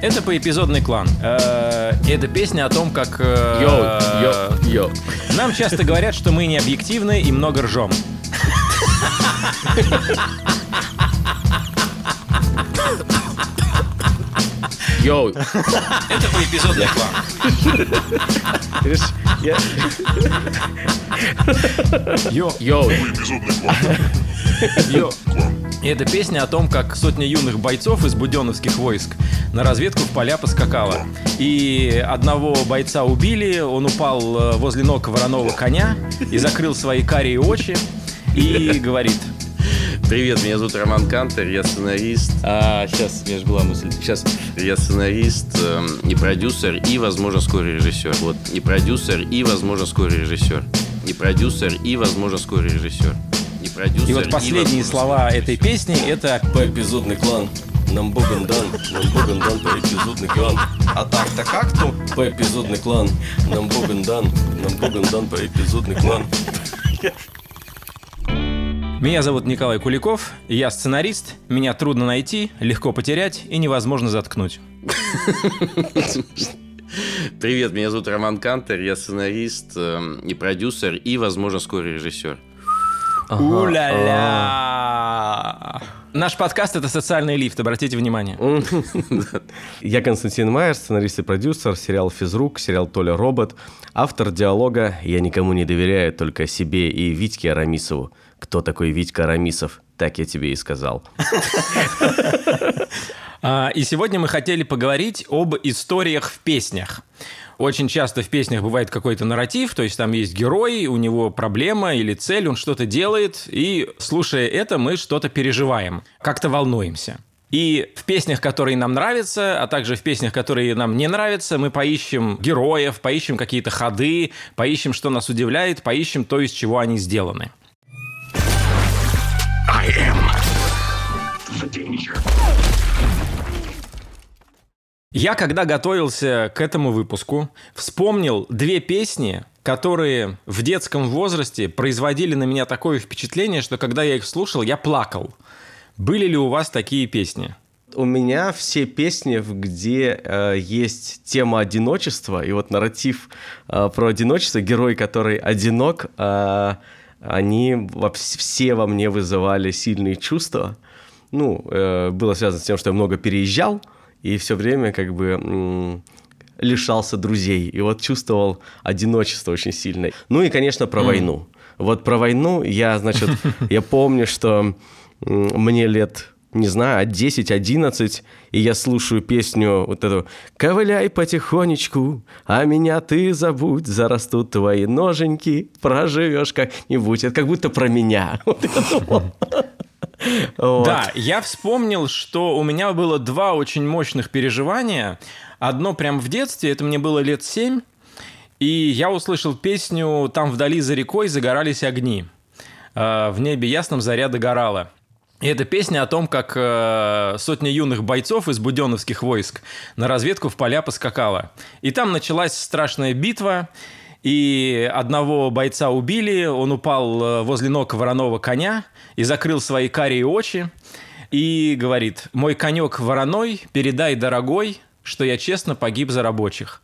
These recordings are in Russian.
Это поэпизодный клан. Э, Это песня о том, как... э, Йоу, йоу, йоу. Нам часто говорят, что мы не объективны и много ржем. Йоу. Это поэпизодный клан. Видишь, я- Йо, Йоу. И это песня о том, как сотня юных бойцов из буденовских войск на разведку в поля поскакала. И одного бойца убили, он упал э, возле ног вороного коня и закрыл свои карие очи и говорит... Привет, меня зовут Роман Кантер, я сценарист. А, сейчас, у меня же была мысль. Сейчас, я сценарист эм, и продюсер, и, возможно, скоро режиссер. Вот, и продюсер, и, возможно, скоро режиссер. И продюсер, и, возможно, скоро режиссер. И продюсер, И вот последние слова этой песни это Поэпизодный клан. Нам Богом дан, нам Богом дан поэпизодный клан. А так-то как-то? Поэпизодный клан. Нам Богом дан, нам Богом дан поэпизодный клан. Меня зовут Николай Куликов, я сценарист, меня трудно найти, легко потерять и невозможно заткнуть. Привет, меня зовут Роман Кантер, я сценарист эм, и продюсер, и, возможно, скоро режиссер. У-ля-ля! Наш подкаст — это социальный лифт, обратите внимание. Я Константин Майер, сценарист и продюсер, сериал «Физрук», сериал «Толя робот», автор диалога «Я никому не доверяю, только себе и Витьке Арамисову». Кто такой Витька Арамисов? Так я тебе и сказал. А, И сегодня мы хотели поговорить об историях в песнях. Очень часто в песнях бывает какой-то нарратив, то есть там есть герой, у него проблема или цель, он что-то делает, и слушая это, мы что-то переживаем, как-то волнуемся. И в песнях, которые нам нравятся, а также в песнях, которые нам не нравятся, мы поищем героев, поищем какие-то ходы, поищем, что нас удивляет, поищем то, из чего они сделаны. Я, когда готовился к этому выпуску, вспомнил две песни, которые в детском возрасте производили на меня такое впечатление, что когда я их слушал, я плакал. Были ли у вас такие песни? У меня все песни, где э, есть тема одиночества, и вот нарратив э, про одиночество, герой, который одинок, э, они во- все во мне вызывали сильные чувства. Ну, э, было связано с тем, что я много переезжал, и все время как бы лишался друзей. И вот чувствовал одиночество очень сильно. Ну и, конечно, про войну. Вот про войну я, значит, я помню, что мне лет не знаю, 10-11, и я слушаю песню вот эту «Ковыляй потихонечку, а меня ты забудь, зарастут твои ноженьки, проживешь как-нибудь». Это как будто про меня. Вот это вот. Да, я вспомнил, что у меня было два очень мощных переживания. Одно прям в детстве, это мне было лет семь, и я услышал песню «Там вдали за рекой загорались огни». Э, В небе ясном заря догорала. И это песня о том, как э, сотня юных бойцов из буденовских войск на разведку в поля поскакала. И там началась страшная битва, и одного бойца убили, он упал э, возле ног вороного коня и закрыл свои карие очи и говорит, «Мой конек вороной, передай, дорогой, что я честно погиб за рабочих».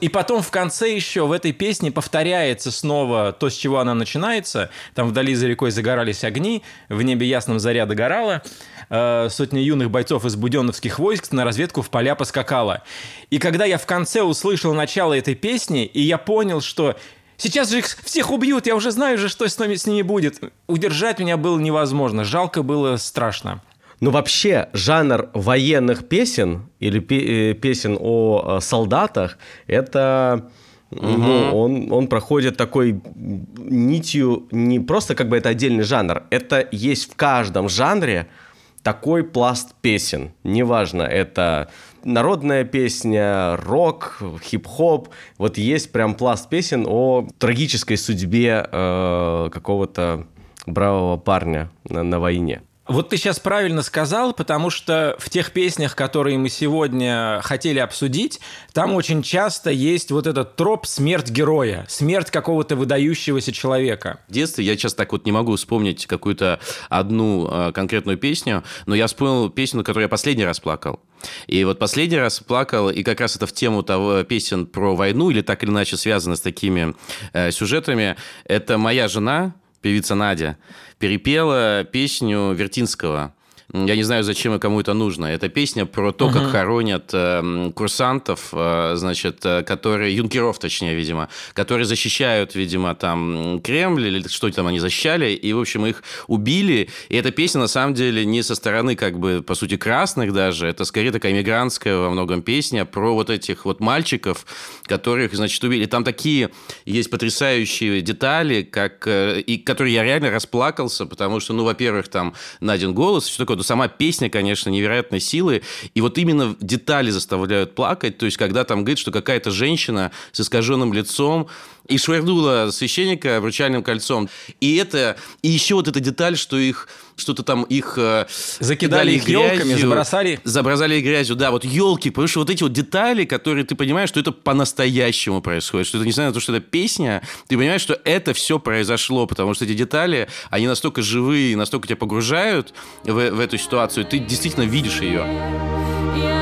И потом в конце еще в этой песне повторяется снова то, с чего она начинается. Там вдали за рекой загорались огни, в небе ясном заря догорала. Э, сотня юных бойцов из буденовских войск на разведку в поля поскакала. И когда я в конце услышал начало этой песни, и я понял, что сейчас же их всех убьют, я уже знаю же, что с ними, с ними будет. Удержать меня было невозможно, жалко было страшно. Ну, вообще, жанр военных песен или э, песен о э, солдатах, это... Ну, он, он проходит такой нитью, не просто как бы это отдельный жанр, это есть в каждом жанре такой пласт песен. Неважно, это народная песня, рок, хип-хоп. Вот есть прям пласт песен о трагической судьбе э, какого-то бравого парня на, на войне. Вот ты сейчас правильно сказал, потому что в тех песнях, которые мы сегодня хотели обсудить, там очень часто есть вот этот троп смерть героя, смерть какого-то выдающегося человека. В детстве я сейчас так вот не могу вспомнить какую-то одну э, конкретную песню, но я вспомнил песню, на которую я последний раз плакал. И вот последний раз плакал, и как раз это в тему того песен про войну, или так или иначе связано с такими э, сюжетами, это «Моя жена», певица Надя, перепела песню Вертинского я не знаю, зачем и кому это нужно. Это песня про то, как хоронят э, курсантов, э, значит, э, которые, юнкеров, точнее, видимо, которые защищают, видимо, там Кремль или что там они защищали, и, в общем, их убили. И эта песня, на самом деле, не со стороны, как бы, по сути, красных даже, это скорее такая мигрантская во многом песня про вот этих вот мальчиков, которых, значит, убили. Там такие есть потрясающие детали, как, э, и которые я реально расплакался, потому что, ну, во-первых, там Надин голос, что такое но сама песня, конечно, невероятной силы. И вот именно детали заставляют плакать. То есть, когда там говорит, что какая-то женщина с искаженным лицом и швырнула священника обручальным кольцом. И это, и еще вот эта деталь, что их что-то там их э, закидали их елками, забросали. Забросали их грязью, да, вот елки, потому что вот эти вот детали, которые ты понимаешь, что это по-настоящему происходит, что это несмотря на то, что это песня, ты понимаешь, что это все произошло, потому что эти детали, они настолько живые, настолько тебя погружают в, в эту ситуацию, ты действительно видишь ее.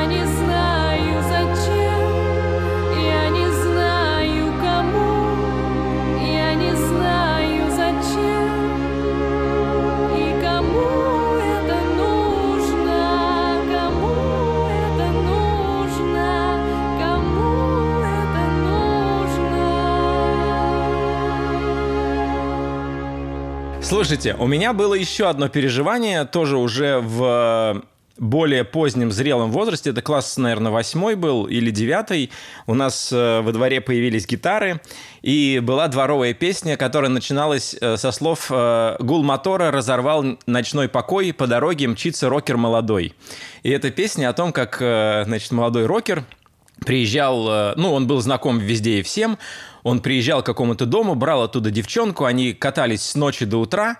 Слушайте, у меня было еще одно переживание, тоже уже в более позднем зрелом возрасте, это класс, наверное, восьмой был или девятый, у нас э, во дворе появились гитары, и была дворовая песня, которая начиналась э, со слов э, «Гул мотора разорвал ночной покой, по дороге мчится рокер молодой». И эта песня о том, как, значит, молодой рокер приезжал, ну, он был знаком везде и всем, он приезжал к какому-то дому, брал оттуда девчонку, они катались с ночи до утра,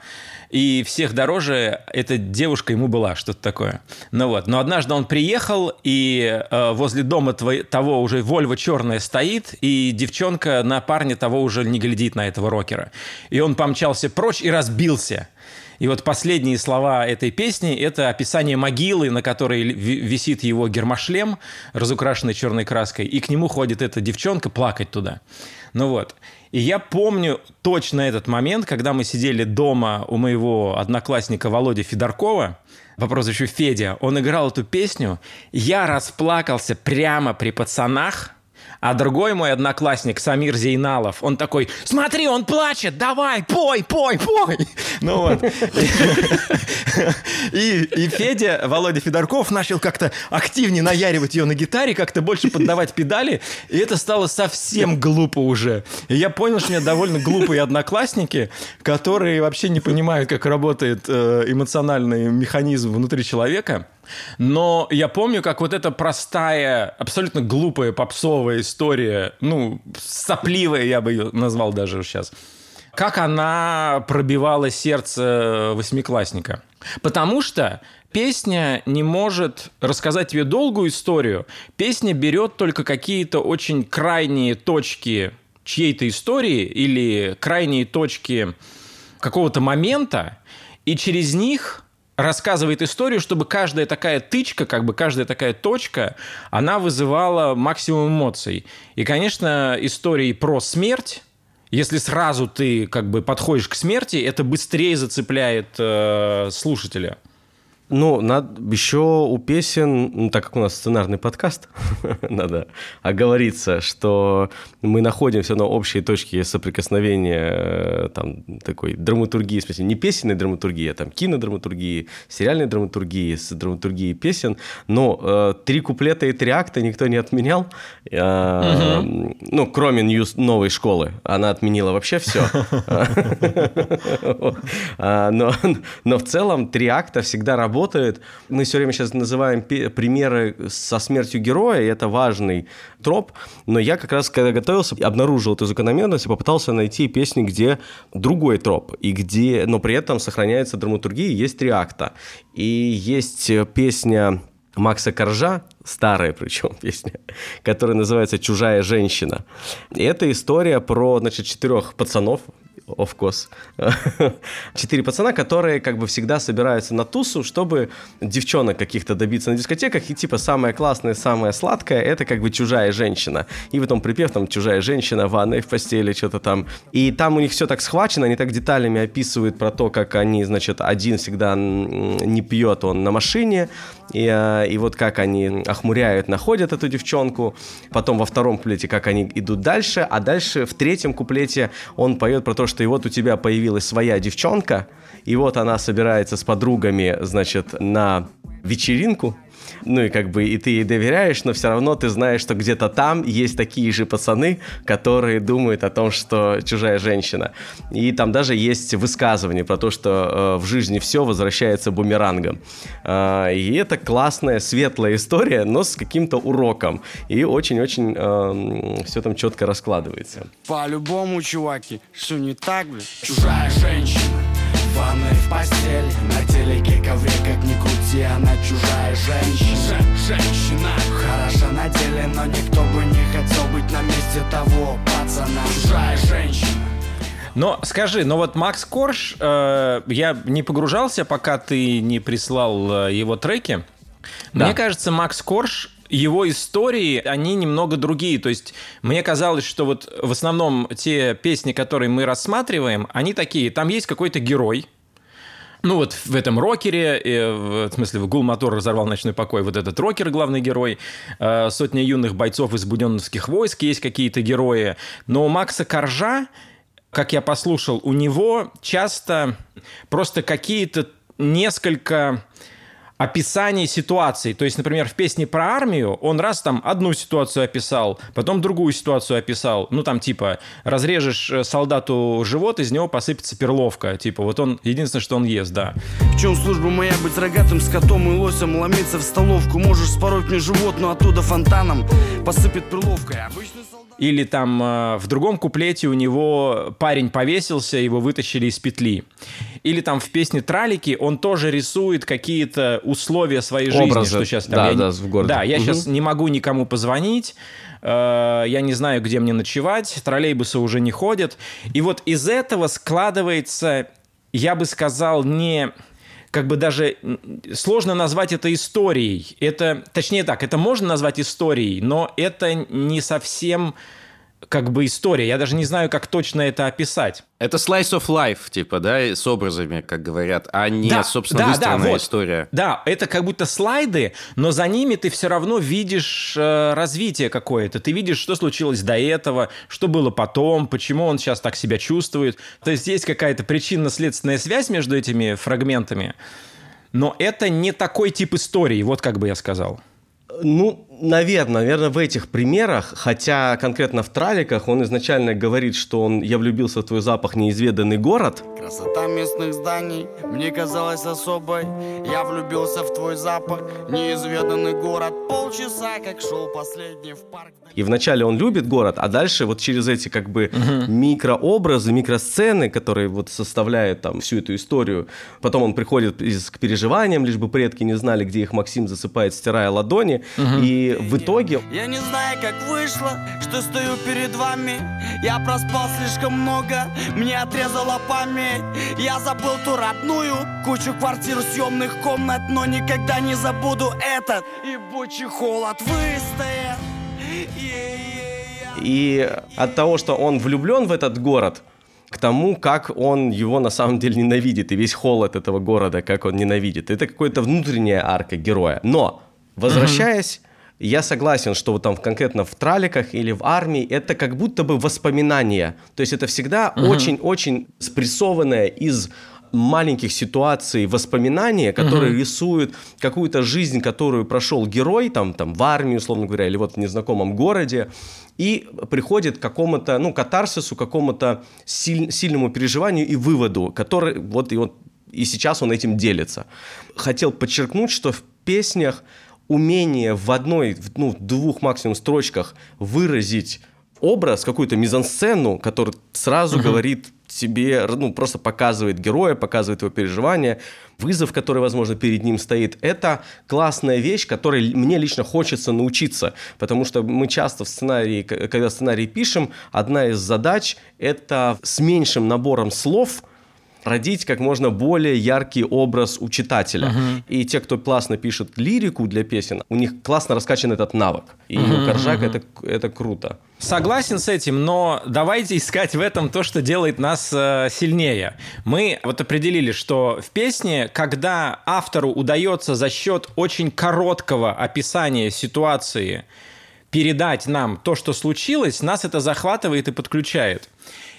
и всех дороже эта девушка ему была, что-то такое. Ну вот, но однажды он приехал, и э, возле дома твой, того уже Вольва черная стоит, и девчонка на парня того уже не глядит на этого рокера. И он помчался прочь и разбился. И вот последние слова этой песни – это описание могилы, на которой висит его гермошлем, разукрашенный черной краской, и к нему ходит эта девчонка плакать туда. Ну вот. И я помню точно этот момент, когда мы сидели дома у моего одноклассника Володи Федоркова, по прозвищу Федя, он играл эту песню, я расплакался прямо при пацанах – а другой мой одноклассник, Самир Зейналов, он такой, смотри, он плачет, давай, пой, пой, пой. Ну вот. И, и Федя, Володя Федорков, начал как-то активнее наяривать ее на гитаре, как-то больше поддавать педали, и это стало совсем глупо уже. И я понял, что у меня довольно глупые одноклассники, которые вообще не понимают, как работает э, эмоциональный механизм внутри человека. Но я помню, как вот эта простая, абсолютно глупая попсовая история, ну, сопливая, я бы ее назвал даже сейчас, как она пробивала сердце восьмиклассника. Потому что песня не может рассказать тебе долгую историю. Песня берет только какие-то очень крайние точки чьей-то истории или крайние точки какого-то момента, и через них рассказывает историю, чтобы каждая такая тычка, как бы каждая такая точка, она вызывала максимум эмоций. И, конечно, истории про смерть, если сразу ты как бы подходишь к смерти, это быстрее зацепляет э, слушателя. Ну, надо еще у песен, ну, так как у нас сценарный подкаст, надо оговориться, что мы находим все равно общие точки соприкосновения э, там, такой драматургии, в смысле, не песенной драматургии, а там кинодраматургии, сериальной драматургии, с драматургией песен, но э, три куплета и три акта никто не отменял, э, угу. ну, кроме new school новой школы, она отменила вообще все. А, но в целом три акта всегда работают работает. Мы все время сейчас называем примеры со смертью героя, и это важный троп, но я как раз, когда готовился, обнаружил эту закономерность и попытался найти песни, где другой троп, и где, но при этом сохраняется драматургия, есть три акта. И есть песня Макса Коржа, старая причем песня, которая называется «Чужая женщина». И это история про, значит, четырех пацанов, of course. Четыре пацана, которые как бы всегда собираются на тусу, чтобы девчонок каких-то добиться на дискотеках, и типа самое классное, самое сладкое, это как бы чужая женщина. И потом припев там «Чужая женщина, ванной в постели», что-то там. И там у них все так схвачено, они так деталями описывают про то, как они, значит, один всегда не пьет, он на машине, и, а, и вот как они охмуряют, находят эту девчонку, потом во втором куплете, как они идут дальше, а дальше в третьем куплете он поет про то, что и вот у тебя появилась своя девчонка, и вот она собирается с подругами, значит, на вечеринку, ну и как бы и ты ей доверяешь, но все равно ты знаешь, что где-то там есть такие же пацаны, которые думают о том, что чужая женщина. И там даже есть высказывание про то, что э, в жизни все возвращается бумерангом. Э, и это классная, светлая история, но с каким-то уроком. И очень-очень э, все там четко раскладывается. По-любому, чуваки, что не так, блин? Чужая женщина ванной в постель На телеке ковре, как ни крути, она чужая женщина Женщина Хороша на деле, но никто бы не хотел быть на месте того пацана Чужая женщина но скажи, но вот Макс Корж, э, я не погружался, пока ты не прислал э, его треки. Да. Мне кажется, Макс Корж его истории, они немного другие. То есть мне казалось, что вот в основном те песни, которые мы рассматриваем, они такие, там есть какой-то герой, ну вот в этом рокере, э, в смысле, в гул мотор разорвал ночной покой, вот этот рокер, главный герой, э, сотня юных бойцов из буденовских войск, есть какие-то герои. Но у Макса Коржа, как я послушал, у него часто просто какие-то несколько описание ситуации. То есть, например, в песне про армию он раз там одну ситуацию описал, потом другую ситуацию описал. Ну, там, типа, разрежешь э, солдату живот, из него посыпется перловка. Типа, вот он, единственное, что он ест, да. В чем служба моя быть рогатым скотом и лосем, ломиться в столовку? Можешь спороть мне живот, но оттуда фонтаном посыпет перловкой. Обычный или там э, в другом куплете у него парень повесился, его вытащили из петли. Или там в песне «Тралики» он тоже рисует какие-то условия своей Образы. жизни. Что сейчас, там, да, я, да, в городе. Да, я угу. сейчас не могу никому позвонить, э, я не знаю, где мне ночевать, троллейбусы уже не ходят. И вот из этого складывается, я бы сказал, не как бы даже сложно назвать это историей. Это, точнее так, это можно назвать историей, но это не совсем как бы история. Я даже не знаю, как точно это описать. Это slice of life, типа, да, с образами, как говорят, а не, да, собственно, да, выстроенная да, вот. история. Да, это как будто слайды, но за ними ты все равно видишь э, развитие какое-то. Ты видишь, что случилось до этого, что было потом, почему он сейчас так себя чувствует. То есть есть какая-то причинно-следственная связь между этими фрагментами, но это не такой тип истории, вот как бы я сказал. Ну, наверное, наверное, в этих примерах, хотя конкретно в траликах он изначально говорит, что он «я влюбился в твой запах, неизведанный город». Красота местных зданий мне казалась особой. Я влюбился в твой запах, неизведанный город. Полчаса, как шел последний в парк. И вначале он любит город, а дальше вот через эти как бы угу. микрообразы, микросцены, которые вот составляют там всю эту историю. Потом он приходит к переживаниям, лишь бы предки не знали, где их Максим засыпает, стирая ладони. Угу. И в итоге... Я не знаю, как вышло, что стою перед вами. Я проспал слишком много, мне отрезала память. Я забыл ту родную кучу квартир, съемных комнат, но никогда не забуду этот ебучий холод выстоят. И от того, что он влюблен в этот город, к тому, как он его на самом деле ненавидит, и весь холод этого города, как он ненавидит. Это какая-то внутренняя арка героя. Но, возвращаясь. Я согласен, что вот там конкретно в траликах или в армии это как будто бы воспоминания. То есть это всегда очень-очень mm-hmm. спрессованное из маленьких ситуаций, воспоминания, которые угу. рисуют какую-то жизнь, которую прошел герой, там, там, в армии, условно говоря, или вот в незнакомом городе, и приходит к какому-то, ну, катарсису, какому-то силь, сильному переживанию и выводу, который, вот, и вот и сейчас он этим делится. Хотел подчеркнуть, что в песнях умение в одной, ну, двух максимум строчках выразить образ, какую-то мизансцену, который сразу говорит тебе, ну, просто показывает героя, показывает его переживания, вызов, который, возможно, перед ним стоит. Это классная вещь, которой мне лично хочется научиться, потому что мы часто в сценарии, когда сценарий пишем, одна из задач – это с меньшим набором слов – родить как можно более яркий образ у читателя. Uh-huh. И те, кто классно пишет лирику для песен, у них классно раскачан этот навык. И uh-huh, у Коржака uh-huh. это, это круто. Согласен с этим, но давайте искать в этом то, что делает нас э, сильнее. Мы вот определили, что в песне, когда автору удается за счет очень короткого описания ситуации передать нам то, что случилось, нас это захватывает и подключает.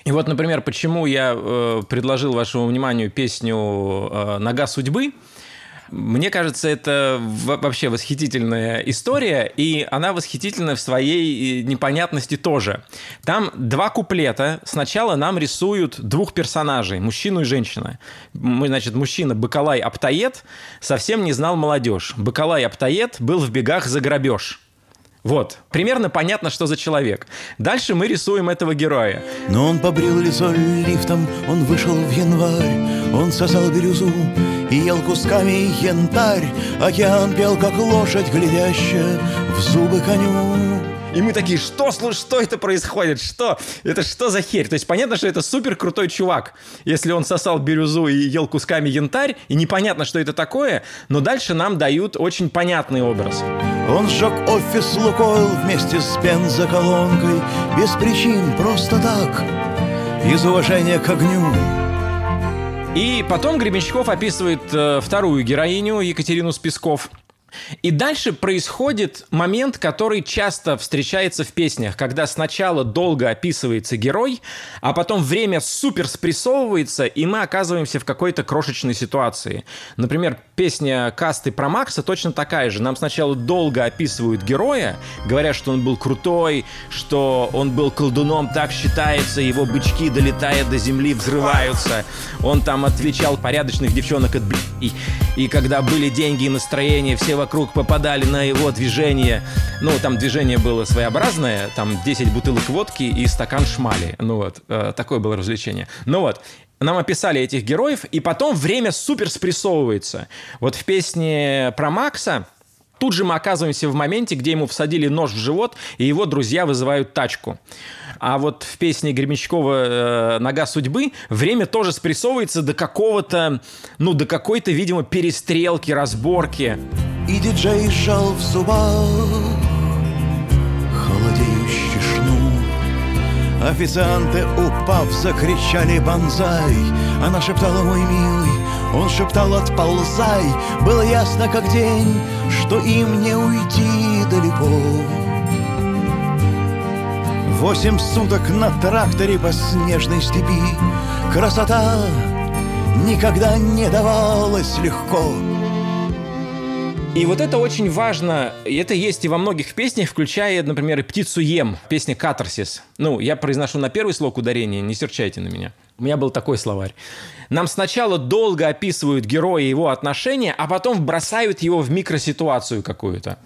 И вот, например, почему я э, предложил вашему вниманию песню э, «Нога судьбы», мне кажется, это вообще восхитительная история, и она восхитительна в своей э, непонятности тоже. Там два куплета. Сначала нам рисуют двух персонажей, мужчину и женщину. Мы, значит, мужчина Бакалай Аптоед совсем не знал молодежь. Бакалай Аптоед был в бегах за грабеж. Вот, примерно понятно, что за человек. Дальше мы рисуем этого героя. Но он побрил лицо лифтом, он вышел в январь, он сосал бирюзу и ел кусками янтарь. Океан пел, как лошадь, глядящая в зубы коню. И мы такие, что, что это происходит? Что? Это что за херь? То есть понятно, что это супер крутой чувак, если он сосал бирюзу и ел кусками янтарь, и непонятно, что это такое, но дальше нам дают очень понятный образ. Он сжег офис Лукойл вместе с бензоколонкой, без причин, просто так, из уважения к огню. И потом Гребенщиков описывает э, вторую героиню, Екатерину Списков, и дальше происходит момент, который часто встречается в песнях, когда сначала долго описывается герой, а потом время супер спрессовывается, и мы оказываемся в какой-то крошечной ситуации. Например, песня Касты про Макса точно такая же. Нам сначала долго описывают героя, говорят, что он был крутой, что он был колдуном, так считается, его бычки, долетая до земли, взрываются. Он там отвечал порядочных девчонок от и, и когда были деньги и настроение, все вокруг попадали на его движение. Ну, там движение было своеобразное, там 10 бутылок водки и стакан шмали. Ну вот, э, такое было развлечение. Ну вот, нам описали этих героев, и потом время супер спрессовывается. Вот в песне про Макса Тут же мы оказываемся в моменте, где ему всадили нож в живот, и его друзья вызывают тачку. А вот в песне Гремячкова э, «Нога судьбы» время тоже спрессовывается до какого-то, ну, до какой-то, видимо, перестрелки, разборки. И диджей сжал в зубах холодеющий шнур. Официанты, упав, закричали «Бонзай!» Она шептала «Мой милый!» Он шептал «Отползай!» Было ясно, как день, что им не уйти далеко. Восемь суток на тракторе по снежной степи Красота никогда не давалась легко и вот это очень важно, и это есть и во многих песнях, включая, например, и «Птицу ем», песня «Катарсис». Ну, я произношу на первый слог ударения, не серчайте на меня. У меня был такой словарь. Нам сначала долго описывают героя и его отношения, а потом бросают его в микроситуацию какую-то.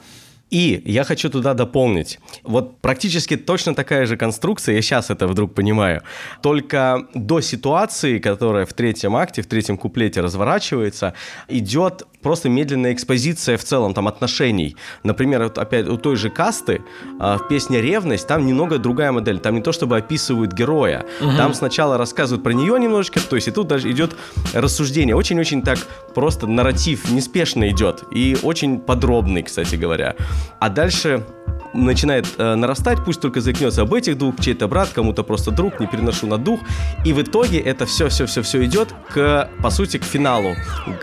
И я хочу туда дополнить. Вот практически точно такая же конструкция, я сейчас это вдруг понимаю, только до ситуации, которая в третьем акте, в третьем куплете разворачивается, идет просто медленная экспозиция в целом там отношений. Например, вот опять у той же касты э, в песне «Ревность» там немного другая модель. Там не то чтобы описывают героя, угу. там сначала рассказывают про нее немножечко, то есть и тут даже идет рассуждение. Очень-очень так просто нарратив неспешно идет и очень подробный, кстати говоря. А дальше начинает э, нарастать, пусть только заикнется об этих двух, чей-то брат, кому-то просто друг, не переношу на дух. И в итоге это все-все-все-все идет к, по сути, к финалу,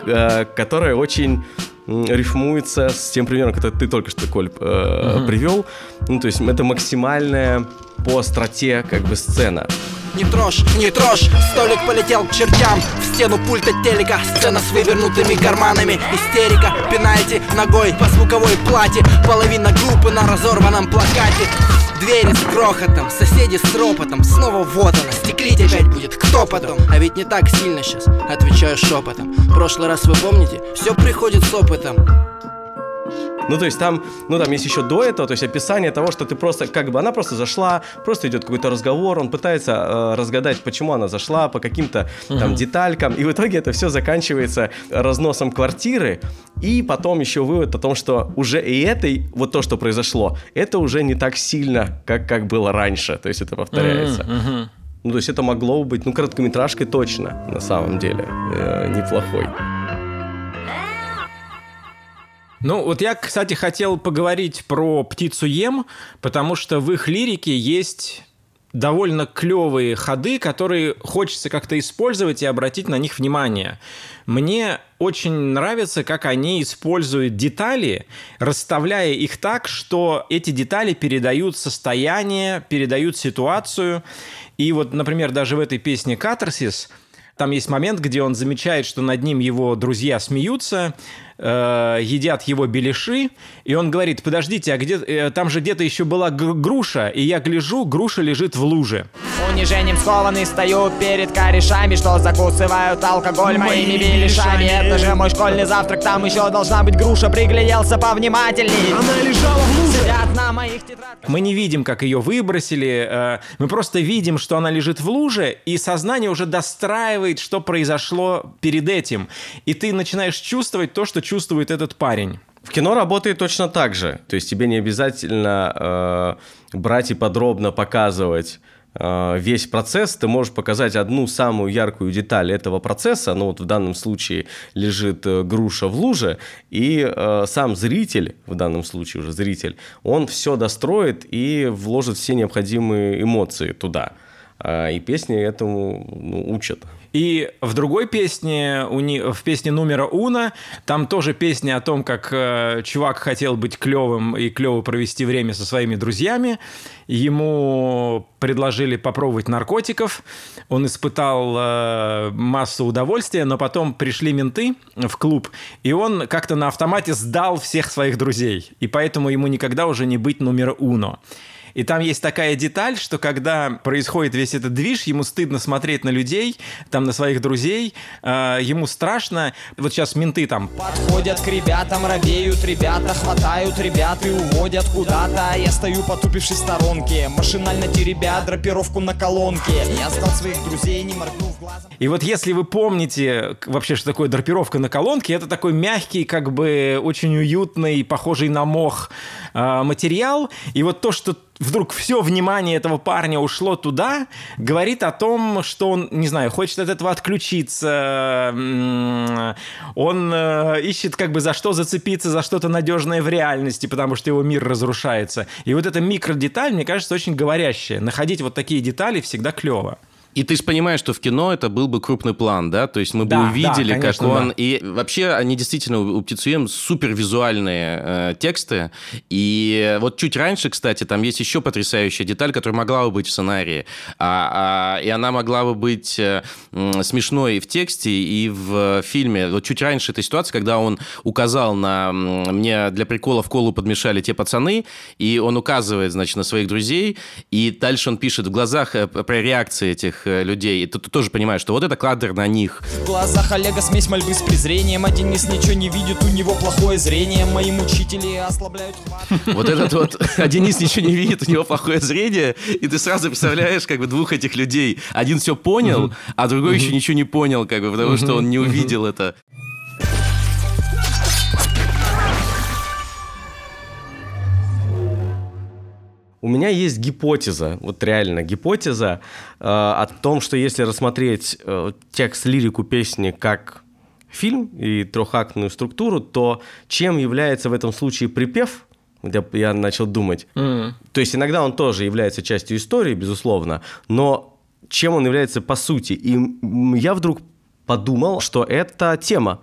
э, которое очень рифмуется с тем примером, который ты только что, Коль, э, mm-hmm. привел. Ну, то есть это максимальная по остроте как бы сцена. Не трожь, не трожь, столик полетел к чертям. В стену пульта телека, сцена с вывернутыми карманами. Истерика, пенальти ногой по звуковой плате. Половина группы на разорванном плакате. Двери с грохотом, соседи с ропотом Снова вот она, стеклить опять будет, кто потом? А ведь не так сильно сейчас, отвечаю шепотом. Прошлый раз вы помните, все приходит с опытом Ну, то есть там, ну, там есть еще до этого, то есть описание того, что ты просто, как бы, она просто зашла, просто идет какой-то разговор, он пытается э, разгадать, почему она зашла, по каким-то там деталькам, и в итоге это все заканчивается разносом квартиры, и потом еще вывод о том, что уже и этой, вот то, что произошло, это уже не так сильно, как, как было раньше, то есть это повторяется. Ну, то есть это могло быть, ну, короткометражкой точно, на самом деле, э, неплохой. Ну, вот я, кстати, хотел поговорить про птицу Ем, потому что в их лирике есть довольно клевые ходы, которые хочется как-то использовать и обратить на них внимание. Мне очень нравится, как они используют детали, расставляя их так, что эти детали передают состояние, передают ситуацию. И вот, например, даже в этой песне «Катарсис» там есть момент, где он замечает, что над ним его друзья смеются, э, едят его беляши, и он говорит, подождите, а где, э, там же где-то еще была гр- груша, и я гляжу, груша лежит в луже. Унижением скованный стою перед корешами Что закусывают алкоголь моими беляшами. Это же мой школьный завтрак, там еще должна быть груша. Пригляделся повнимательней. Она лежала в луже. Сидят на моих тетрадках. Мы не видим, как ее выбросили, э, мы просто видим, что она лежит в луже, и сознание уже достраивает, что произошло перед этим. И ты начинаешь чувствовать то, что чувствует этот парень. В кино работает точно так же. То есть тебе не обязательно э, брать и подробно показывать э, весь процесс. Ты можешь показать одну самую яркую деталь этого процесса. Ну вот в данном случае лежит э, груша в луже, и э, сам зритель, в данном случае уже зритель, он все достроит и вложит все необходимые эмоции туда. А, И песни этому ну, учат. И в другой песне, в песне номера Уна, там тоже песня о том, как э, чувак хотел быть клевым и клево провести время со своими друзьями. Ему предложили попробовать наркотиков. Он испытал э, массу удовольствия, но потом пришли менты в клуб, и он как-то на автомате сдал всех своих друзей. И поэтому ему никогда уже не быть номера Уно. И там есть такая деталь, что когда происходит весь этот движ, ему стыдно смотреть на людей, там на своих друзей, э, ему страшно. Вот сейчас менты там Подходят к ребятам, робеют ребята Хватают ребят и уводят куда-то Я стою потупившись в сторонке Машинально теребя драпировку на колонке Я сдал своих друзей, не моргнув глазом И вот если вы помните вообще, что такое драпировка на колонке, это такой мягкий, как бы очень уютный, похожий на мох э, материал. И вот то, что вдруг все внимание этого парня ушло туда, говорит о том, что он, не знаю, хочет от этого отключиться, он э, ищет как бы за что зацепиться, за что-то надежное в реальности, потому что его мир разрушается. И вот эта микродеталь, мне кажется, очень говорящая. Находить вот такие детали всегда клево. И ты же понимаешь, что в кино это был бы крупный план, да? То есть мы бы Да, увидели, да, как конечно, он... да. И вообще они действительно у Птицуем супер визуальные э, тексты. И вот чуть раньше, кстати, там есть еще потрясающая деталь, которая могла бы быть в сценарии. А, а, и она могла бы быть э, смешной и в тексте, и в фильме. Вот чуть раньше эта ситуация, когда он указал на... Мне для прикола в колу подмешали те пацаны, и он указывает, значит, на своих друзей, и дальше он пишет в глазах э, про реакции этих э, людей. И ты, ты тоже понимаешь, что вот это кадр на них. В глазах Олега смесь мольбы с презрением А Денис ничего не видит, у него плохое зрение Мои мучители ослабляют Вот этот вот, а Денис ничего не видит, у него плохое зрение, и ты сразу представляешь как бы двух этих людей. Один все понял, а другой еще ничего не понял, как бы, потому что он не увидел это. У меня есть гипотеза, вот реально гипотеза э, о том, что если рассмотреть э, текст, лирику песни как фильм и трехактную структуру, то чем является в этом случае припев? Я, я начал думать. То есть иногда он тоже является частью истории, безусловно, но чем он является по сути? И я вдруг подумал, что это тема.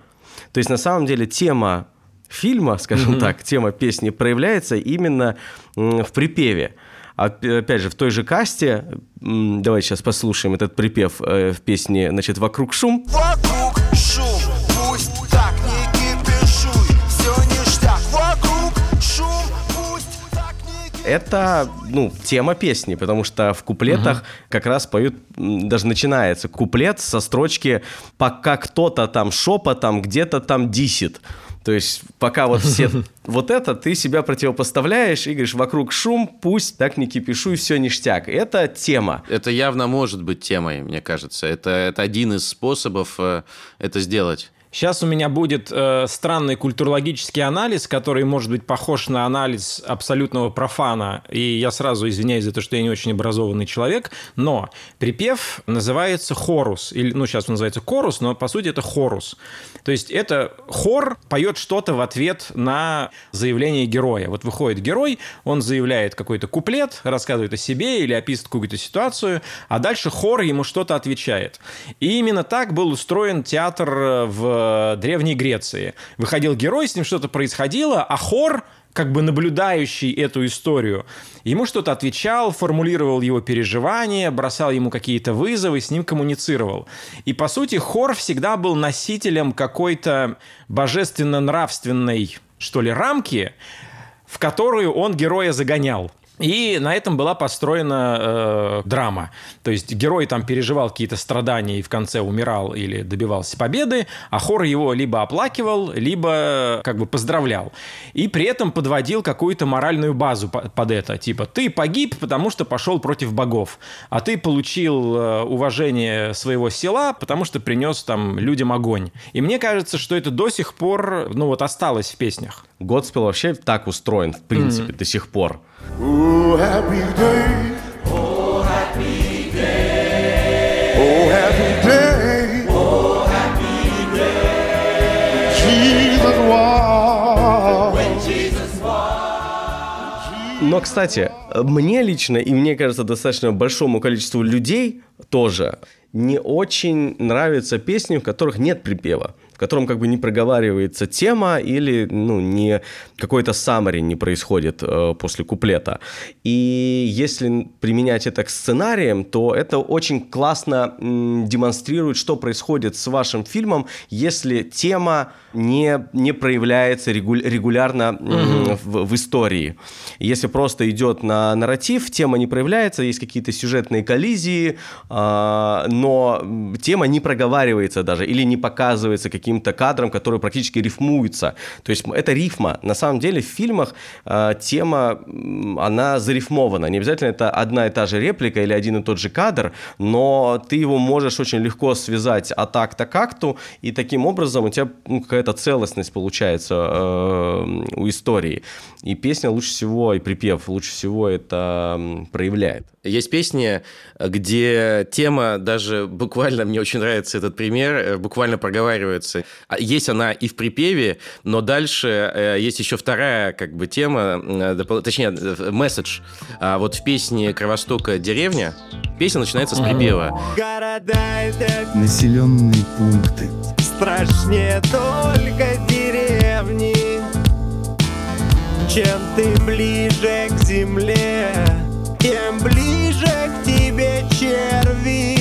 То есть на самом деле тема фильма, скажем так, тема песни проявляется именно в припеве. опять же, в той же касте, давай сейчас послушаем этот припев э, в песне, значит, «Вокруг шум». Вокруг шум, пусть так не кипишуй, все ништяк. Вокруг шум, пусть так не кипишуй. Это, ну, тема песни, потому что в куплетах как раз поют, даже начинается куплет со строчки «пока кто-то там шепотом где-то там дисит». То есть пока вот все вот это, ты себя противопоставляешь и говоришь, вокруг шум, пусть так не кипишуй, все ништяк. Это тема. Это явно может быть темой, мне кажется. Это, это один из способов э, это сделать. Сейчас у меня будет э, странный культурологический анализ, который может быть похож на анализ абсолютного профана. И я сразу извиняюсь за то, что я не очень образованный человек. Но припев называется хорус. Или, ну, сейчас он называется корус, но по сути это хорус. То есть это хор поет что-то в ответ на заявление героя. Вот выходит герой, он заявляет какой-то куплет, рассказывает о себе или описывает какую-то ситуацию, а дальше хор ему что-то отвечает. И именно так был устроен театр э, в Древней Греции. Выходил герой, с ним что-то происходило, а хор как бы наблюдающий эту историю, ему что-то отвечал, формулировал его переживания, бросал ему какие-то вызовы, с ним коммуницировал. И, по сути, хор всегда был носителем какой-то божественно-нравственной, что ли, рамки, в которую он героя загонял. И на этом была построена э, драма. То есть герой там переживал какие-то страдания и в конце умирал или добивался победы, а хор его либо оплакивал, либо как бы поздравлял. И при этом подводил какую-то моральную базу по- под это. Типа, ты погиб, потому что пошел против богов, а ты получил э, уважение своего села, потому что принес там людям огонь. И мне кажется, что это до сих пор, ну вот, осталось в песнях. Годспел вообще так устроен, в принципе, до сих пор. Oh, happy day. Oh, happy day. Oh, happy day. Oh, happy day. Jesus was. Но, кстати, мне лично, и мне кажется, достаточно большому количеству людей тоже не очень нравятся песни, в которых нет припева в котором как бы не проговаривается тема или ну, не какой-то summary не происходит э, после куплета. И если применять это к сценариям, то это очень классно м, демонстрирует, что происходит с вашим фильмом, если тема не, не проявляется регу- регулярно м, в, в истории. Если просто идет на нарратив, тема не проявляется, есть какие-то сюжетные коллизии, а, но тема не проговаривается даже или не показывается каким-то кадром, который практически рифмуется. То есть это рифма. На самом деле в фильмах а, тема, она зарифмована. Не обязательно это одна и та же реплика или один и тот же кадр, но ты его можешь очень легко связать от акта к акту, и таким образом у тебя ну, какая-то целостность получается э, у истории. И песня лучше всего, и припев лучше всего это проявляет. Есть песни, где тема даже буквально, мне очень нравится этот пример, э, буквально проговаривается. А Есть она и в припеве, но дальше э, есть еще вторая как бы тема, э, точнее, э, месседж. А Вот в песне «Кровостока деревня» песня начинается с припева. Города это Населенные пункты. страшнее только деревни Чем ты ближе к земле, тем ближе к тебе черви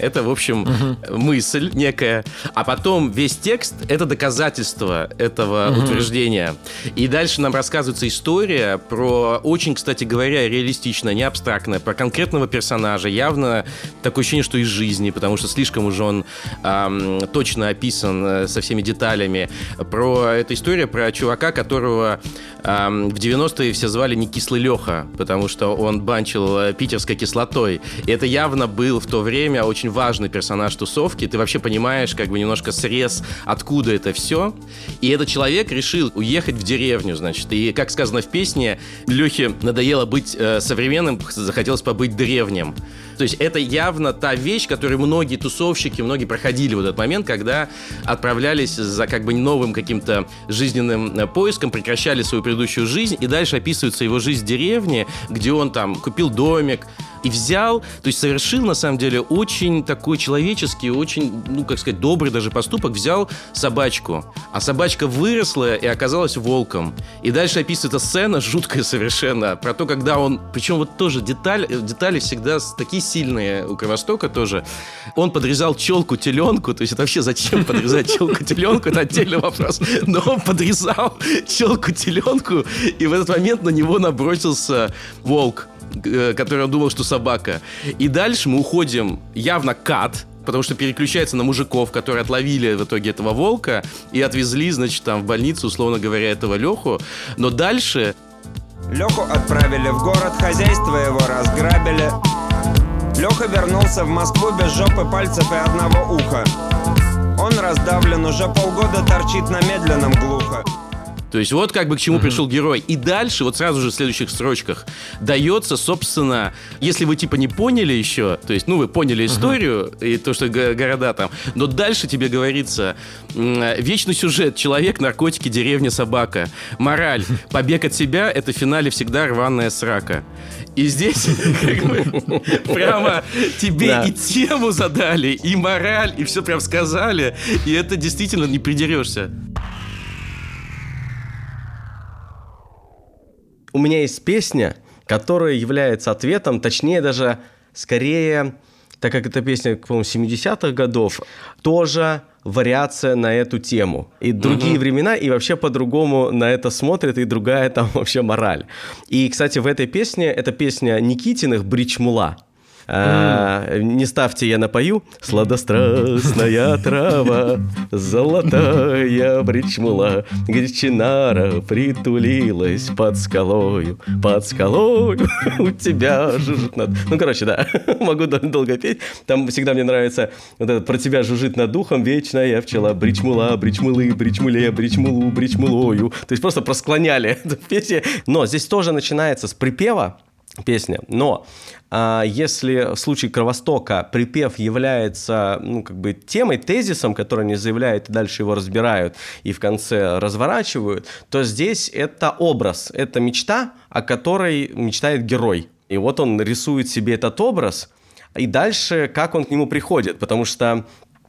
Это, в общем, мысль некая. А потом весь текст — это доказательство этого утверждения. И дальше нам рассказывается история про, очень, кстати говоря, реалистично, не абстрактно, про конкретного персонажа. Явно такое ощущение, что из жизни, потому что слишком уже он ам, точно описан э, со всеми деталями. Про эта история про чувака, которого ам, в 90-е все звали не Кислый Леха, потому что он банчил э, питерской кислотой. И это явно был в то время очень важный персонаж тусовки. Ты вообще понимаешь как бы немножко срез, откуда это все. И этот человек решил уехать в деревню, значит. И, как сказано в песне, Лехе надоело быть э, современным, захотелось побыть древним. То есть это явно та вещь, которую многие тусовщики, многие проходили в этот момент, когда отправлялись за как бы новым каким-то жизненным э, поиском, прекращали свою предыдущую жизнь, и дальше описывается его жизнь в деревне, где он там купил домик, и взял, то есть совершил на самом деле очень такой человеческий, очень, ну как сказать, добрый даже поступок, взял собачку, а собачка выросла и оказалась волком. И дальше описывается сцена жуткая совершенно про то, когда он, причем вот тоже деталь, детали всегда такие сильные у Кровостока тоже. Он подрезал челку теленку, то есть это вообще зачем подрезать челку теленку, это отдельный вопрос. Но он подрезал челку теленку, и в этот момент на него набросился волк э, который он думал, что собака. И дальше мы уходим явно кат, потому что переключается на мужиков, которые отловили в итоге этого волка и отвезли, значит, там в больницу, условно говоря, этого Леху. Но дальше Леху отправили в город, хозяйство его разграбили. Леха вернулся в Москву без жопы, пальцев и одного уха. Он раздавлен, уже полгода торчит на медленном глухо. То есть вот как бы к чему пришел герой. И дальше, вот сразу же в следующих строчках, дается, собственно, если вы типа не поняли еще, то есть, ну, вы поняли историю и то, что го- города там, но дальше тебе говорится вечный сюжет, человек, наркотики, деревня, собака. Мораль, побег от себя, это в финале всегда рваная срака. И здесь как бы, прямо тебе Да. и тему задали, и мораль, и все прям сказали, и это действительно не придерешься. У меня есть песня, которая является ответом, точнее даже скорее, так как эта песня, по-моему, 70-х годов, тоже вариация на эту тему. И другие времена, и вообще по-другому на это смотрят, и другая там вообще мораль. И, кстати, в этой песне, это песня Никитиных «Бричмула». А, не ставьте, я напою. Сладострастная трава, золотая бричмула, где чинара притулилась под скалою, под скалою у тебя жужжит над... Ну, короче, да, могу дол- долго петь. Там всегда мне нравится вот этот про тебя жужжит над духом вечная пчела, бричмула, бричмулы, бричмуле, бричмулу, бричмулою. То есть просто просклоняли эту песню. Но здесь тоже начинается с припева, песня. Но если в случае Кровостока припев является ну, как бы темой, тезисом, который они заявляют и дальше его разбирают и в конце разворачивают, то здесь это образ, это мечта, о которой мечтает герой. И вот он рисует себе этот образ, и дальше как он к нему приходит, потому что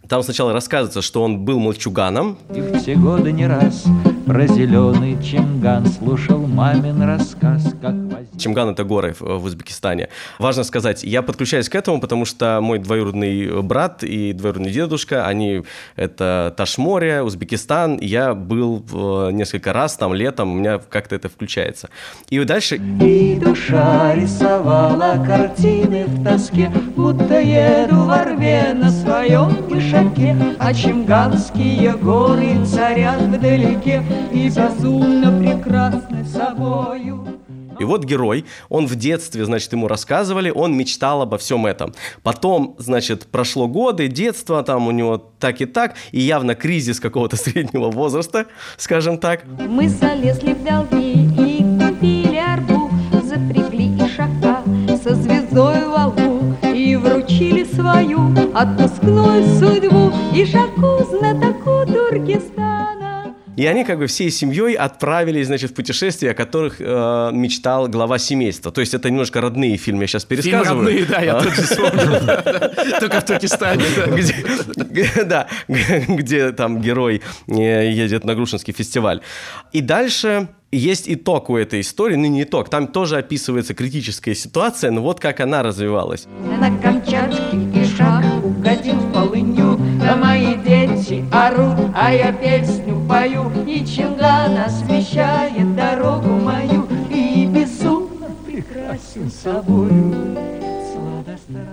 там сначала рассказывается, что он был мальчуганом, И в те годы не раз про зеленый чемган слушал мамин рассказ, как Чимган это горы в, Узбекистане. Важно сказать, я подключаюсь к этому, потому что мой двоюродный брат и двоюродный дедушка, они это Ташморе, Узбекистан. Я был э, несколько раз там летом, у меня как-то это включается. И дальше И душа рисовала картины в тоске, Будто еду во рве на своем ишаке, А чемганские горы царят вдалеке И безумно прекрасны собою. И вот герой, он в детстве, значит, ему рассказывали, он мечтал обо всем этом. Потом, значит, прошло годы, детство, там у него так и так, и явно кризис какого-то среднего возраста, скажем так. Мы залезли в долги и купили арбу, запрягли ишака со звездой во лбу и вручили свою отпускную судьбу ишаку знатоку Туркестана. И они как бы всей семьей отправились, значит, в путешествия, о которых э, мечтал глава семейства. То есть это немножко родные фильмы, я сейчас Фильм пересказываю. «Родные», да, я А. тоже вспомнил. Только в Туркестане. да. где, да, там герой э, едет на Грушинский фестиваль. И дальше есть итог у этой истории, ну не итог, там тоже описывается критическая ситуация, но вот как она развивалась. На Камчатке ишак угодил в полынью, а мои дети орут, а я песню пою, и Чинган освещает дорогу мою, и безумно прекрасен собою.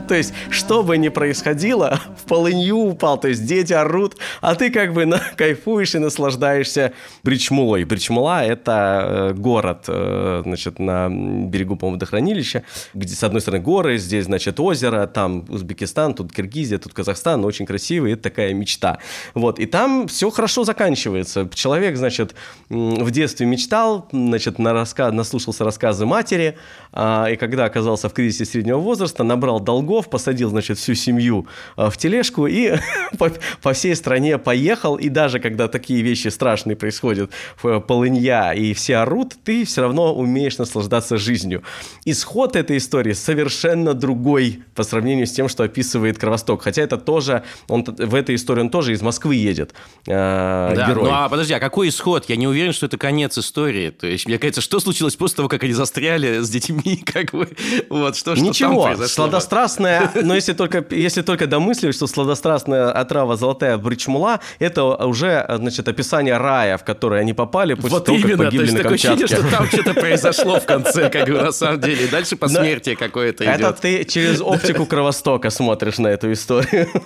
То есть, что бы ни происходило, в полынью упал, то есть дети орут, а ты как бы на, кайфуешь и наслаждаешься Бричмулой. Бричмула – это э, город, э, значит, на берегу, по-моему, водохранилища, где с одной стороны горы, здесь, значит, озеро, там Узбекистан, тут Киргизия, тут Казахстан, очень красивый, это такая мечта. Вот, и там все хорошо заканчивается. Человек, значит, в детстве мечтал, значит, на раска... наслушался рассказы матери, а, и когда оказался в кризисе среднего возраста, набрал долгов, мужиков, посадил, значит, всю семью э, в тележку и по, по всей стране поехал. И даже когда такие вещи страшные происходят, в полынья и все орут, ты все равно умеешь наслаждаться жизнью. Исход этой истории совершенно другой по сравнению с тем, что описывает Кровосток. Хотя это тоже, он в этой истории он тоже из Москвы едет, э, Да, герой. ну а подожди, а какой исход? Я не уверен, что это конец истории. То есть, мне кажется, что случилось после того, как они застряли с детьми, как бы, вот, что, что там Ничего, произошло? сладострастная, но если только, если только домысливать, что сладострастная отрава золотая бричмула, это уже, значит, описание рая, в который они попали после Вот того, именно, как то погибли есть на такое ощущение, что там что-то произошло в конце, как бы, на самом деле. И дальше Но посмертие какое-то Это идет. ты через оптику Кровостока смотришь на эту историю.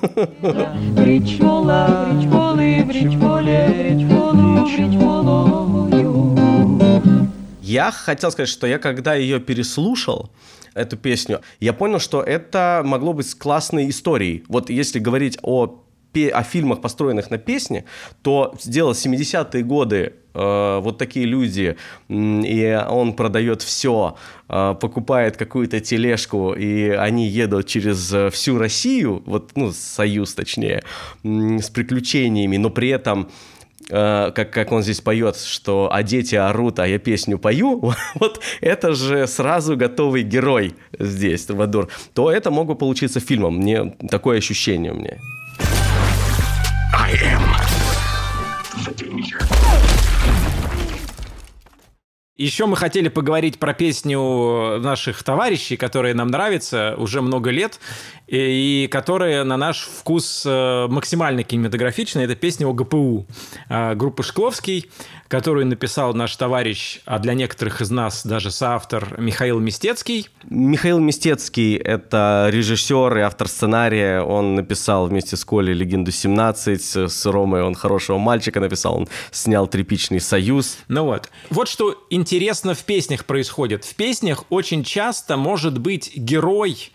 Я хотел сказать, что я когда ее переслушал, эту песню, я понял, что это могло быть классной историей. Вот если говорить о, о фильмах, построенных на песне, то сделал 70-е годы э, вот такие люди, и он продает все, э, покупает какую-то тележку, и они едут через э, всю Россию, вот, ну, Союз точнее, м, с приключениями, но при этом э, как, как он здесь поет, что «а дети орут, а я песню пою», вот это же сразу готовый герой здесь, Трубадур, то это мог бы получиться фильмом. Мне такое ощущение у меня. Еще мы хотели поговорить про песню наших товарищей, которая нам нравится уже много лет, и, и которая на наш вкус э, максимально кинематографичная. Это песня о ГПУ э, группы Шкловский, которую написал наш товарищ, а для некоторых из нас даже соавтор Михаил Мистецкий. Михаил Мистецкий – это режиссер и автор сценария. Он написал вместе с Колей «Легенду 17», с Ромой он «Хорошего мальчика» написал, он снял «Тряпичный союз». Ну вот. Вот что интересно в песнях происходит. В песнях очень часто может быть герой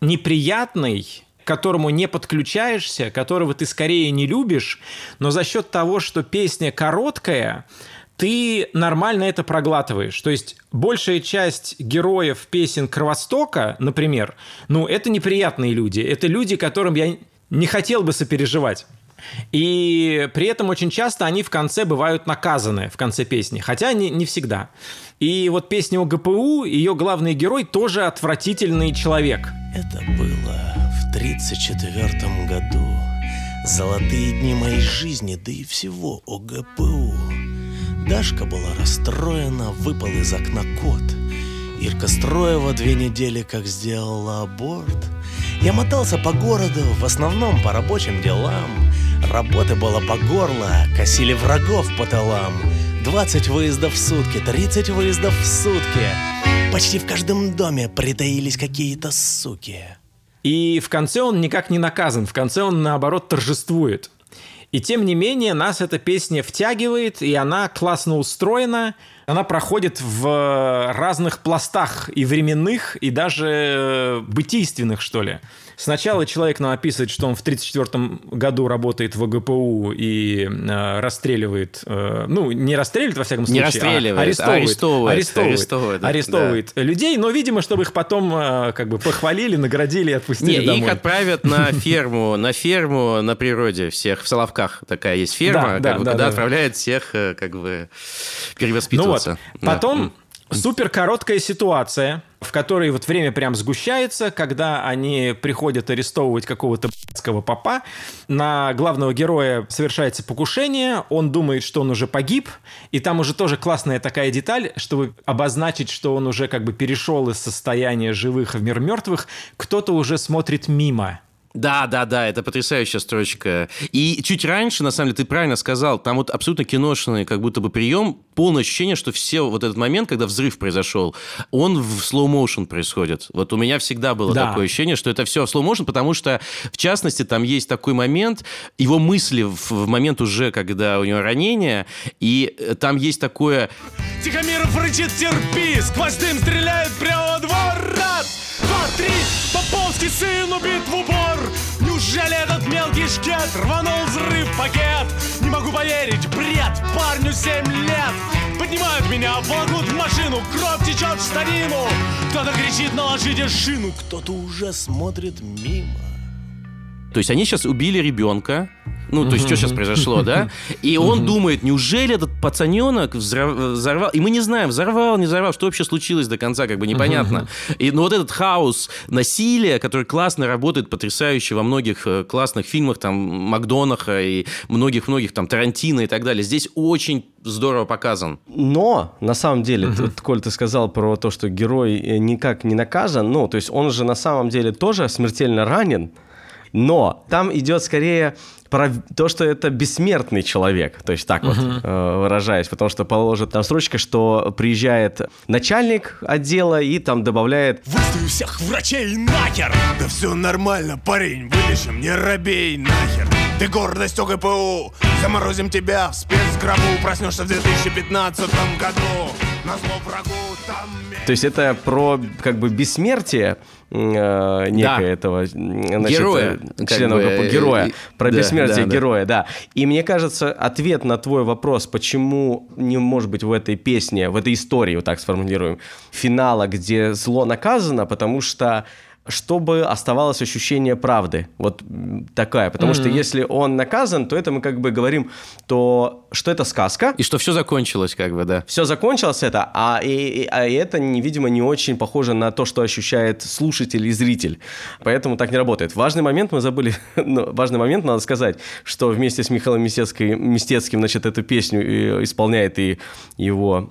неприятный, к которому не подключаешься, которого ты скорее не любишь, но за счет того, что песня короткая, ты нормально это проглатываешь. То есть большая часть героев песен Кровостока, например, ну, это неприятные люди. Это люди, которым я не хотел бы сопереживать. И при этом очень часто они в конце бывают наказаны, в конце песни, хотя не, не всегда. И вот песня о ГПУ, ее главный герой тоже отвратительный человек. Это было в 34 году. Золотые дни моей жизни, да и всего ОГПУ. Дашка была расстроена, выпал из окна кот. Ирка Строева две недели как сделала аборт. Я мотался по городу, в основном по рабочим делам. Работы было по горло, косили врагов по талам. 20 выездов в сутки, 30 выездов в сутки. Почти в каждом доме притаились какие-то суки. И в конце он никак не наказан, в конце он наоборот торжествует. И тем не менее нас эта песня втягивает, и она классно устроена. Она проходит в разных пластах и временных, и даже бытийственных, что ли. Сначала человек нам описывает, что он в 1934 году работает в ГПУ и э, расстреливает, э, ну, не расстреливает, во всяком случае, Не расстреливает, а арестовывает, арестовывает, арестовывает, арестовывает, да, арестовывает людей, но, видимо, чтобы их потом э, как бы похвалили, наградили и отпустили Не, домой. их отправят на ферму, на ферму на природе всех. В Соловках такая есть ферма, Да, как да, бы, да, куда да. отправляют всех э, как бы Ну вот, перевоспитываться. Да. потом супер короткая ситуация, в которой вот время прям сгущается, когда они приходят арестовывать какого-то б***ского попа. На главного героя совершается покушение, он думает, что он уже погиб, и там уже тоже классная такая деталь, чтобы обозначить, что он уже как бы перешел из состояния живых в мир мертвых, кто-то уже смотрит мимо. Да, да, да, это потрясающая строчка. И чуть раньше, на самом деле, ты правильно сказал, там вот абсолютно киношный как будто бы прием, полное ощущение, что все вот этот момент, когда взрыв произошел, он в slow motion происходит. Вот у меня всегда было Да. такое ощущение, что это все в slow motion, потому что, в частности, там есть такой момент, его мысли в, в момент уже, когда у него ранение, и э, там есть такое Тихомиров рычит терпи, сквозь дым стреляет прямо во двор. Раз, два, три, Поповский сын убит в упор. Неужели этот мелкий шкет рванул взрыв пакет? Не могу поверить, бред, парню семь лет. Поднимают меня волокут в машину, кровь течет в штанину. Кто-то кричит, наложите шину, Кто-то уже смотрит мимо. То есть они сейчас убили ребенка, ну, то есть что сейчас произошло, да? И он думает, неужели этот пацаненок взорвал? И мы не знаем, взорвал, не взорвал, что вообще случилось до конца, как бы непонятно. И ну, вот этот хаос насилия, который классно работает, потрясающе во многих э, классных фильмах, там, Макдонаха и многих-многих, там, Тарантино и так далее, здесь очень здорово показан. Но, на самом деле, тут, Коль, ты сказал про то, что герой э, никак не наказан. Ну, то есть он же на самом деле тоже смертельно ранен. Но там идет скорее про то, что это бессмертный человек, то есть так вот э, выражаясь, потому что положит там строчка, что приезжает начальник отдела и там добавляет Выстави всех врачей нахер! Да все нормально, парень, вылечим, не робей нахер! Ты гордость ОГПУ, заморозим тебя в спецгробу Проснешься в 2015 году, на зло врагу там То есть это про как бы бессмертие э, некое Да. этого значит, Героя, э, члена бы, ОГПУ, э, героя, про да, бессмертие да, да. героя, да. И мне кажется, ответ на твой вопрос, почему не может быть в этой песне, в этой истории, вот так сформулируем, финала, где зло наказано, потому что чтобы оставалось ощущение правды. Вот такая. Потому что Мгм. если он наказан, то это мы как бы говорим, то что это сказка. И что все закончилось, как бы, да. Все закончилось это, а, и, и- а это, видимо, не очень похоже на то, что ощущает слушатель и зритель. Поэтому так не работает. Важный момент мы забыли, важный момент надо сказать, что вместе с Михаилом Мистецкой- Мистецким, значит, эту песню э, исполняет и его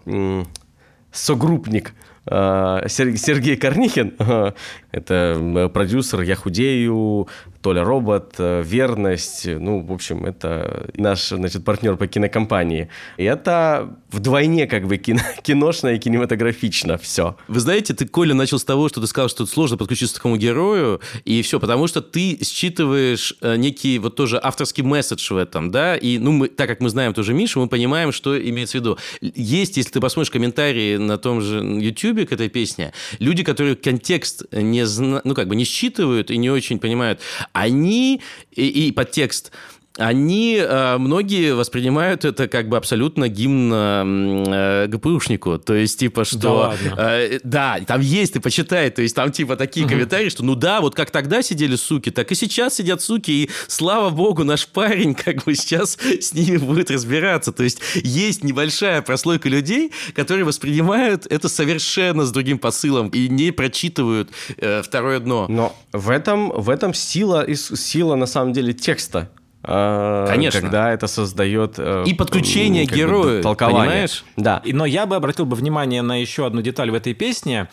согруппник э, Сер- Сергей Корнихин. это э, продюсер «Я худею», Толя Робот, э, «Верность», ну, в общем, это наш, значит, партнер по кинокомпании. И это вдвойне как бы кино, киношно и кинематографично все. Вы знаете, ты, Коля, начал с того, что ты сказал, что сложно подключиться к такому герою, и все, потому что ты считываешь э, некий вот тоже авторский месседж в этом, да, и, ну, мы, так как мы знаем тоже Мишу, мы понимаем, что имеется в виду. Есть, если ты посмотришь комментарии на том же Ютубе к этой песне, люди, которые контекст не зна... ну, как бы не считывают и не очень понимают, они и, и подтекст они, э, многие воспринимают это как бы абсолютно гимн э, ГПУшнику. То есть, типа, что... Да э, да, там есть, ты почитай, то есть, там, типа, такие комментарии, что, ну да, вот как тогда сидели суки, так и сейчас сидят суки, и, слава богу, наш парень, как бы, сейчас с ними будет разбираться. То есть, есть небольшая прослойка людей, которые воспринимают это совершенно с другим посылом и не прочитывают э, второе дно. Но в этом, в этом сила, сила на самом деле текста. Э, Конечно. Когда это создает... э, И подключение бы герою, толкование. понимаешь? Да. Но я бы обратил бы внимание на еще одну деталь в этой песне.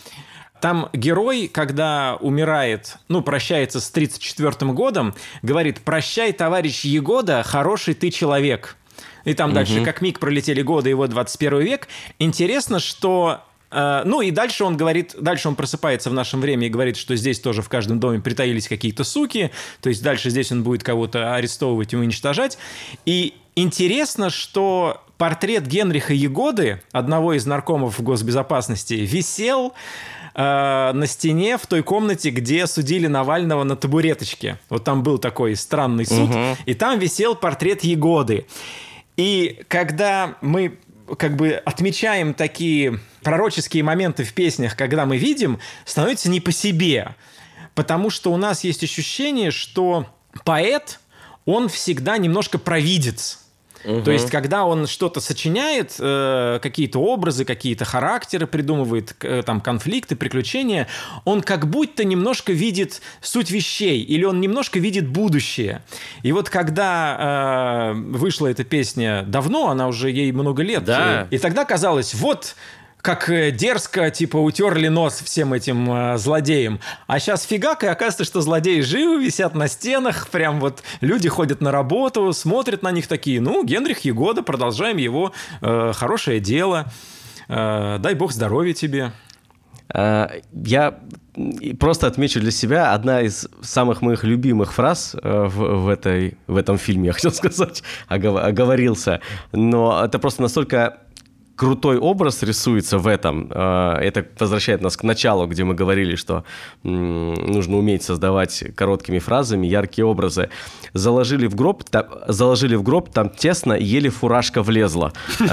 Там герой, когда умирает, ну, прощается с 34 годом, говорит «Прощай, товарищ Егода, хороший ты человек». И там дальше, как миг пролетели годы, его 21 век. Интересно, что... э, ну и дальше он говорит, дальше он просыпается в нашем времени и говорит, что здесь тоже в каждом доме притаились какие-то суки, то есть дальше здесь он будет кого-то арестовывать и уничтожать. И интересно, что портрет Генриха Егоды, одного из наркомов госбезопасности, висел э, на стене в той комнате, где судили Навального на табуреточке. Вот там был такой странный суд, Мгм. и там висел портрет Егоды. И когда мы как бы отмечаем такие пророческие моменты в песнях, когда мы видим, становится не по себе. Потому что у нас есть ощущение, что поэт, он всегда немножко провидец. То есть, когда он что-то сочиняет, э, какие-то образы, какие-то характеры придумывает, э, там, конфликты, приключения, он как будто немножко видит суть вещей, или он немножко видит будущее. И вот когда э, вышла эта песня давно, она уже ей много лет, Да. и тогда казалось, вот как э, дерзко, типа, утерли нос всем этим э, злодеям. А сейчас фигак, и оказывается, что злодеи живы, висят на стенах, прям вот люди ходят на работу, смотрят на них такие, ну, Генрих Егода, продолжаем его э, хорошее дело, Э, дай бог здоровья тебе. А, Я просто отмечу для себя одна из самых моих любимых фраз э, в, в, этой, в этом фильме, я хотел сказать, огов- оговорился. Но это просто настолько крутой образ рисуется в этом. Э, Это возвращает нас к началу, где мы говорили, что нужно уметь создавать короткими фразами яркие образы. Заложили в гроб, та- заложили в гроб, там тесно, еле фуражка влезла.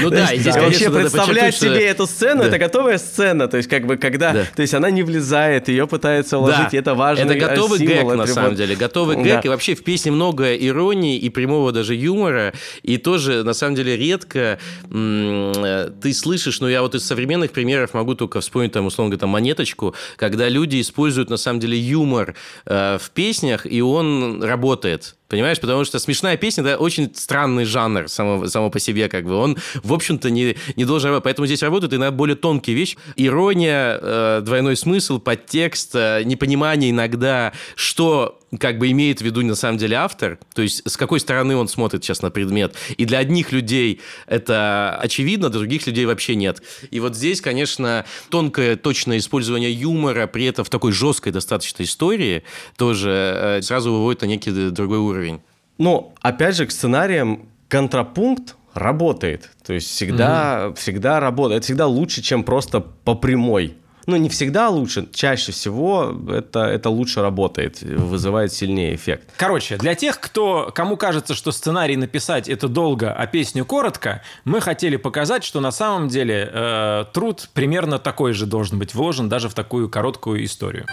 Ну да, и здесь, вообще конечно, надо представлять что- себе эту сцену, Да. это готовая сцена, то есть как бы когда, Да. то есть она не влезает, ее пытаются уложить, это важно. Это готовый гэг, на самом деле. Готовый гэг. И вообще в песне много иронии и прямого даже юмора. И тоже, на самом деле, редко ты слышишь, ну, я вот из современных примеров могу только вспомнить, там, условно говоря, там, монеточку, когда люди используют, на самом деле, юмор э, в песнях, и он работает. Понимаешь, потому что смешная песня, это очень странный жанр само, само по себе, как бы. Он, в общем-то, не, не должен работать. Поэтому здесь работают иногда более тонкие вещи. Ирония, э, двойной смысл, подтекст, э, непонимание иногда, что как бы имеет в виду на самом деле автор, то есть с какой стороны он смотрит сейчас на предмет. И для одних людей это очевидно, для других людей вообще нет. И вот здесь, конечно, тонкое, точное использование юмора, при этом в такой жесткой достаточно истории, тоже э, сразу выводит на некий другой уровень. Но, опять же, к сценариям контрапункт работает. То есть всегда, всегда работает. Это всегда лучше, чем просто по прямой. Ну, не всегда лучше, чаще всего это, это лучше работает, вызывает сильнее эффект. Короче, для тех, кто, кому кажется, что сценарий написать это долго, а песню коротко, мы хотели показать, что на самом деле э, труд примерно такой же должен быть вложен даже в такую короткую историю.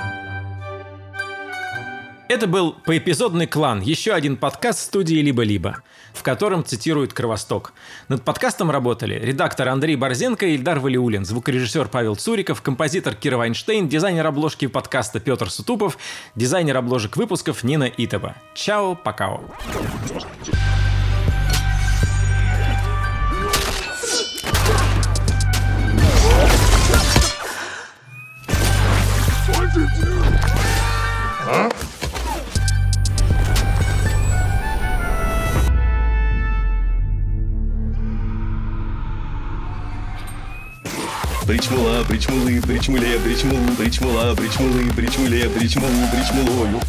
Это был поэпизодный клан, еще один подкаст студии «Либо-либо», в котором цитируют Кровосток. Над подкастом работали редактор Андрей Борзенко и Ильдар Валиулин, звукорежиссер Павел Цуриков, композитор Кира Вайнштейн, дизайнер обложки подкаста Петр Сутупов, дизайнер обложек выпусков Нина Итова. Чао, пока. Причмула, причмулы, причмуле, причмулу, причмула, причмулы, причмуле, причмулу, причмулою.